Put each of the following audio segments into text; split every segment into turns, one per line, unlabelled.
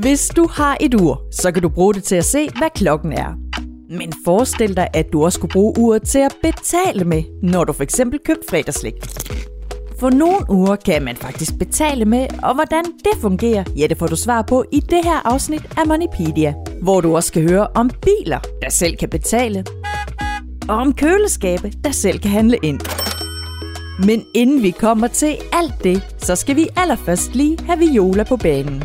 Hvis du har et ur, så kan du bruge det til at se, hvad klokken er. Men forestil dig, at du også kunne bruge uret til at betale med, når du for eksempel købte fredagslik. For nogle uger kan man faktisk betale med, og hvordan det fungerer, ja det får du svar på i det her afsnit af Moneypedia, hvor du også skal høre om biler, der selv kan betale, og om køleskabe, der selv kan handle ind. Men inden vi kommer til alt det, så skal vi allerførst lige have Viola på banen.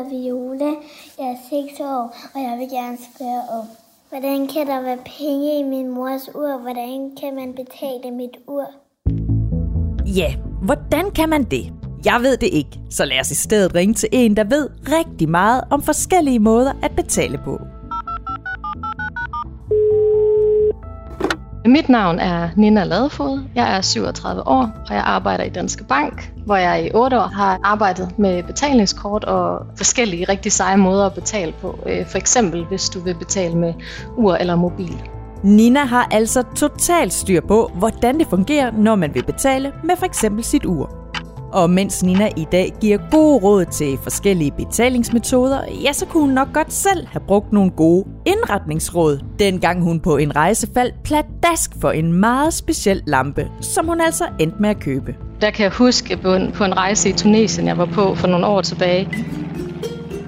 Jeg hedder Viola. Jeg er 6 år, og jeg vil gerne spørge om, hvordan kan der være penge i min mors ur? Hvordan kan man betale mit ur?
Ja, hvordan kan man det? Jeg ved det ikke, så lad os i stedet ringe til en, der ved rigtig meget om forskellige måder at betale på.
Mit navn er Nina Ladefod. Jeg er 37 år, og jeg arbejder i Danske Bank, hvor jeg i 8 år har arbejdet med betalingskort og forskellige rigtig seje måder at betale på. Øh, for eksempel hvis du vil betale med ur eller mobil.
Nina har altså totalt styr på, hvordan det fungerer, når man vil betale med for eksempel sit ur. Og mens Nina i dag giver gode råd til forskellige betalingsmetoder, ja, så kunne hun nok godt selv have brugt nogle gode indretningsråd, dengang hun på en rejse faldt pladask for en meget speciel lampe, som hun altså endte med at købe.
Der kan jeg huske på en rejse i Tunesien, jeg var på for nogle år tilbage,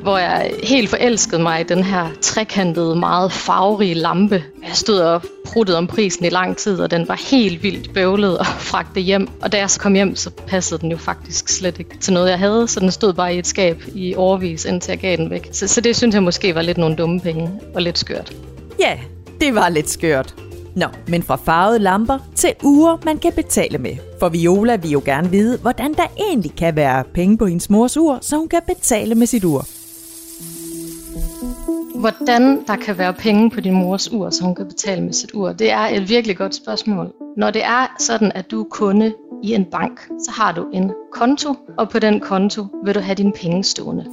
hvor jeg helt forelskede mig i den her trekantede, meget farverige lampe. Jeg stod og pruttede om prisen i lang tid, og den var helt vildt bøvlet og fragte hjem. Og da jeg så kom hjem, så passede den jo faktisk slet ikke til noget, jeg havde, så den stod bare i et skab i overvis, indtil jeg gav den væk. Så, så det synes jeg måske var lidt nogle dumme penge og lidt skørt.
Ja, det var lidt skørt. Nå, men fra farvede lamper til uger, man kan betale med. For Viola vil jo gerne vide, hvordan der egentlig kan være penge på hendes mors ur, så hun kan betale med sit ur.
Hvordan der kan være penge på din mors ur, så hun kan betale med sit ur, det er et virkelig godt spørgsmål. Når det er sådan, at du er kunde i en bank, så har du en konto, og på den konto vil du have dine penge stående.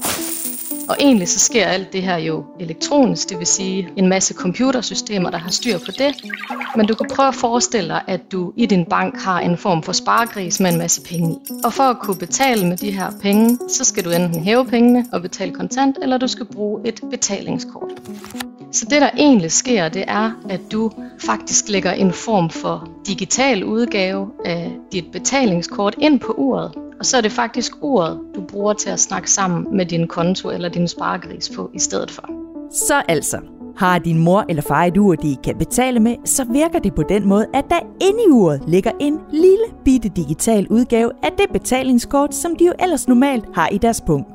Og egentlig så sker alt det her jo elektronisk, det vil sige en masse computersystemer, der har styr på det. Men du kan prøve at forestille dig, at du i din bank har en form for sparegris med en masse penge i. Og for at kunne betale med de her penge, så skal du enten hæve pengene og betale kontant, eller du skal bruge et betalingskort. Så det der egentlig sker, det er, at du faktisk lægger en form for digital udgave af dit betalingskort ind på uret, og så er det faktisk ordet, du bruger til at snakke sammen med din konto eller din sparegris på i stedet for.
Så altså, har din mor eller far et ur, de kan betale med, så virker det på den måde, at der inde i uret ligger en lille bitte digital udgave af det betalingskort, som de jo ellers normalt har i deres punkt.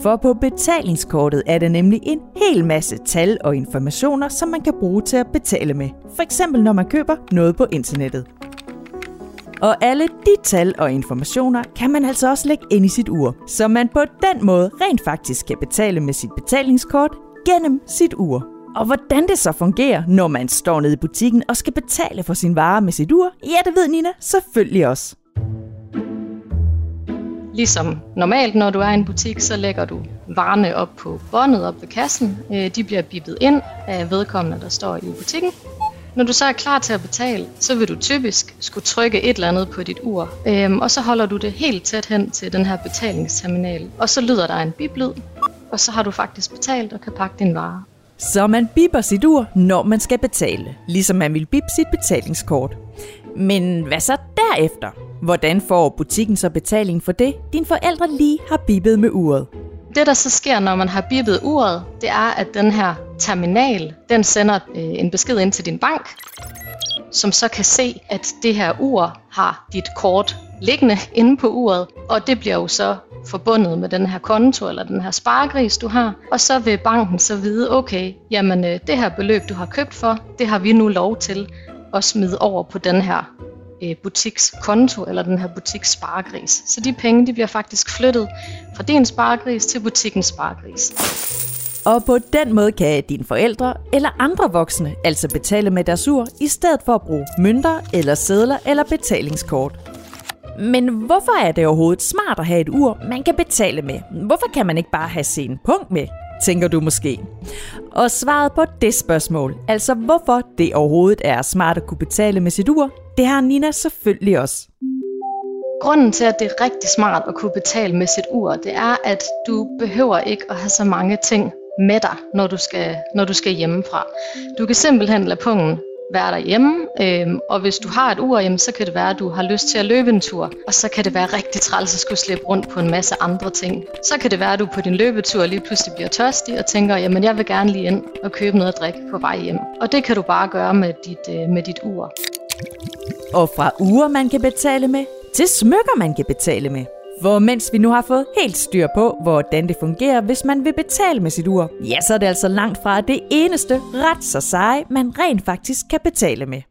For på betalingskortet er der nemlig en hel masse tal og informationer, som man kan bruge til at betale med. For eksempel når man køber noget på internettet. Og alle de tal og informationer kan man altså også lægge ind i sit ur, så man på den måde rent faktisk kan betale med sit betalingskort gennem sit ur. Og hvordan det så fungerer, når man står nede i butikken og skal betale for sin vare med sit ur, ja, det ved Nina selvfølgelig også.
Ligesom normalt, når du er i en butik, så lægger du varerne op på båndet op ved kassen. Øh, de bliver bippet ind af vedkommende, der står i butikken. Når du så er klar til at betale, så vil du typisk skulle trykke et eller andet på dit ur, øhm, og så holder du det helt tæt hen til den her betalingsterminal. Og så lyder der en biblyd, og så har du faktisk betalt og kan pakke din vare.
Så man bipper sit ur, når man skal betale, ligesom man vil bippe sit betalingskort. Men hvad så derefter? Hvordan får butikken så betaling for det, dine forældre lige har bippet med uret?
Det, der så sker, når man har bippet uret, det er, at den her terminal, den sender øh, en besked ind til din bank, som så kan se, at det her ur har dit kort liggende inde på uret, og det bliver jo så forbundet med den her konto eller den her sparegris, du har. Og så vil banken så vide, okay, jamen øh, det her beløb, du har købt for, det har vi nu lov til at smide over på den her øh, butikskonto eller den her butiks sparegris. Så de penge de bliver faktisk flyttet fra din sparegris til butikkens sparegris.
Og på den måde kan dine forældre eller andre voksne altså betale med deres ur, i stedet for at bruge mønter eller sedler eller betalingskort. Men hvorfor er det overhovedet smart at have et ur, man kan betale med? Hvorfor kan man ikke bare have sin punkt med? tænker du måske. Og svaret på det spørgsmål, altså hvorfor det overhovedet er smart at kunne betale med sit ur, det har Nina selvfølgelig også.
Grunden til, at det er rigtig smart at kunne betale med sit ur, det er, at du behøver ikke at have så mange ting med dig, når du skal, når du skal hjemmefra. Du kan simpelthen lade pungen være derhjemme, øhm, og hvis du har et ur, jamen, så kan det være, at du har lyst til at løbe en tur, og så kan det være rigtig træls at skulle slippe rundt på en masse andre ting. Så kan det være, at du på din løbetur lige pludselig bliver tørstig og tænker, jamen jeg vil gerne lige ind og købe noget at drikke på vej hjem. Og det kan du bare gøre med dit, øh, med dit ur.
Og fra ure, man kan betale med, til smykker, man kan betale med. For mens vi nu har fået helt styr på, hvordan det fungerer, hvis man vil betale med sit ur, ja, så er det altså langt fra det eneste ret så seje, man rent faktisk kan betale med.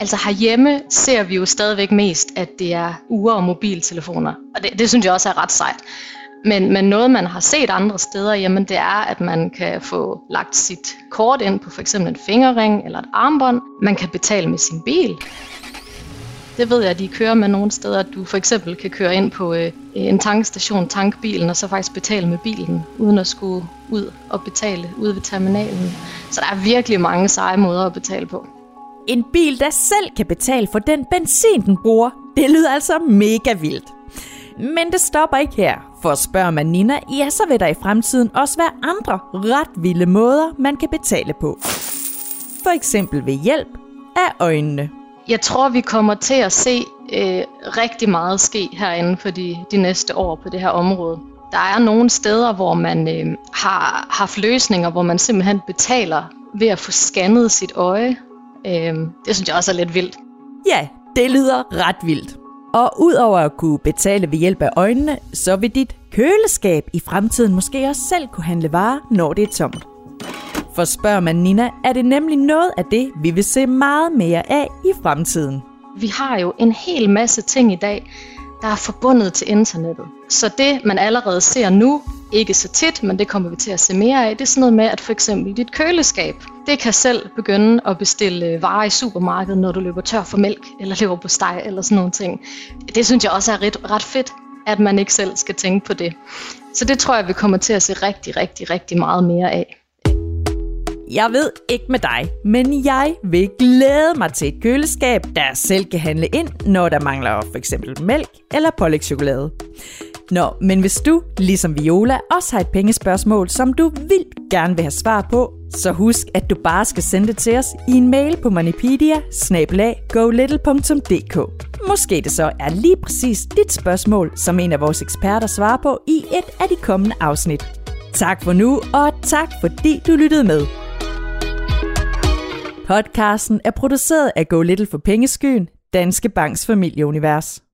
Altså herhjemme ser vi jo stadigvæk mest, at det er ure og mobiltelefoner. Og det, det synes jeg også er ret sejt. Men, men noget, man har set andre steder, jamen det er, at man kan få lagt sit kort ind på f.eks. en fingerring eller et armbånd. Man kan betale med sin bil. Det ved jeg, at de kører med nogle steder, at du for eksempel kan køre ind på øh, en tankstation, tankbilen, og så faktisk betale med bilen, uden at skulle ud og betale ude ved terminalen. Så der er virkelig mange seje måder at betale på.
En bil, der selv kan betale for den benzin, den bruger, det lyder altså mega vildt. Men det stopper ikke her, for spørger man Nina, ja, så vil der i fremtiden også være andre ret vilde måder, man kan betale på. For eksempel ved hjælp af øjnene.
Jeg tror, vi kommer til at se øh, rigtig meget ske herinde for de, de næste år på det her område. Der er nogle steder, hvor man øh, har haft løsninger, hvor man simpelthen betaler ved at få scannet sit øje. Øh, det synes jeg også er lidt vildt.
Ja, det lyder ret vildt. Og udover at kunne betale ved hjælp af øjnene, så vil dit køleskab i fremtiden måske også selv kunne handle varer, når det er tomt. For spørger man Nina, er det nemlig noget af det, vi vil se meget mere af i fremtiden.
Vi har jo en hel masse ting i dag, der er forbundet til internettet. Så det, man allerede ser nu, ikke så tit, men det kommer vi til at se mere af, det er sådan noget med, at for eksempel dit køleskab, det kan selv begynde at bestille øh, varer i supermarkedet, når du løber tør for mælk, eller løber på steg, eller sådan nogle ting. Det synes jeg også er ret, ret fedt, at man ikke selv skal tænke på det. Så det tror jeg, vi kommer til at se rigtig, rigtig, rigtig meget mere af.
Jeg ved ikke med dig, men jeg vil glæde mig til et køleskab, der selv kan handle ind, når der mangler for eksempel mælk eller pålægtschokolade. Nå, men hvis du, ligesom Viola, også har et pengespørgsmål, som du vildt gerne vil have svar på, så husk, at du bare skal sende det til os i en mail på manipedia Måske det så er lige præcis dit spørgsmål, som en af vores eksperter svarer på i et af de kommende afsnit. Tak for nu, og tak fordi du lyttede med. Podcasten er produceret af Go Little for Pengeskyen, Danske Banks familieunivers.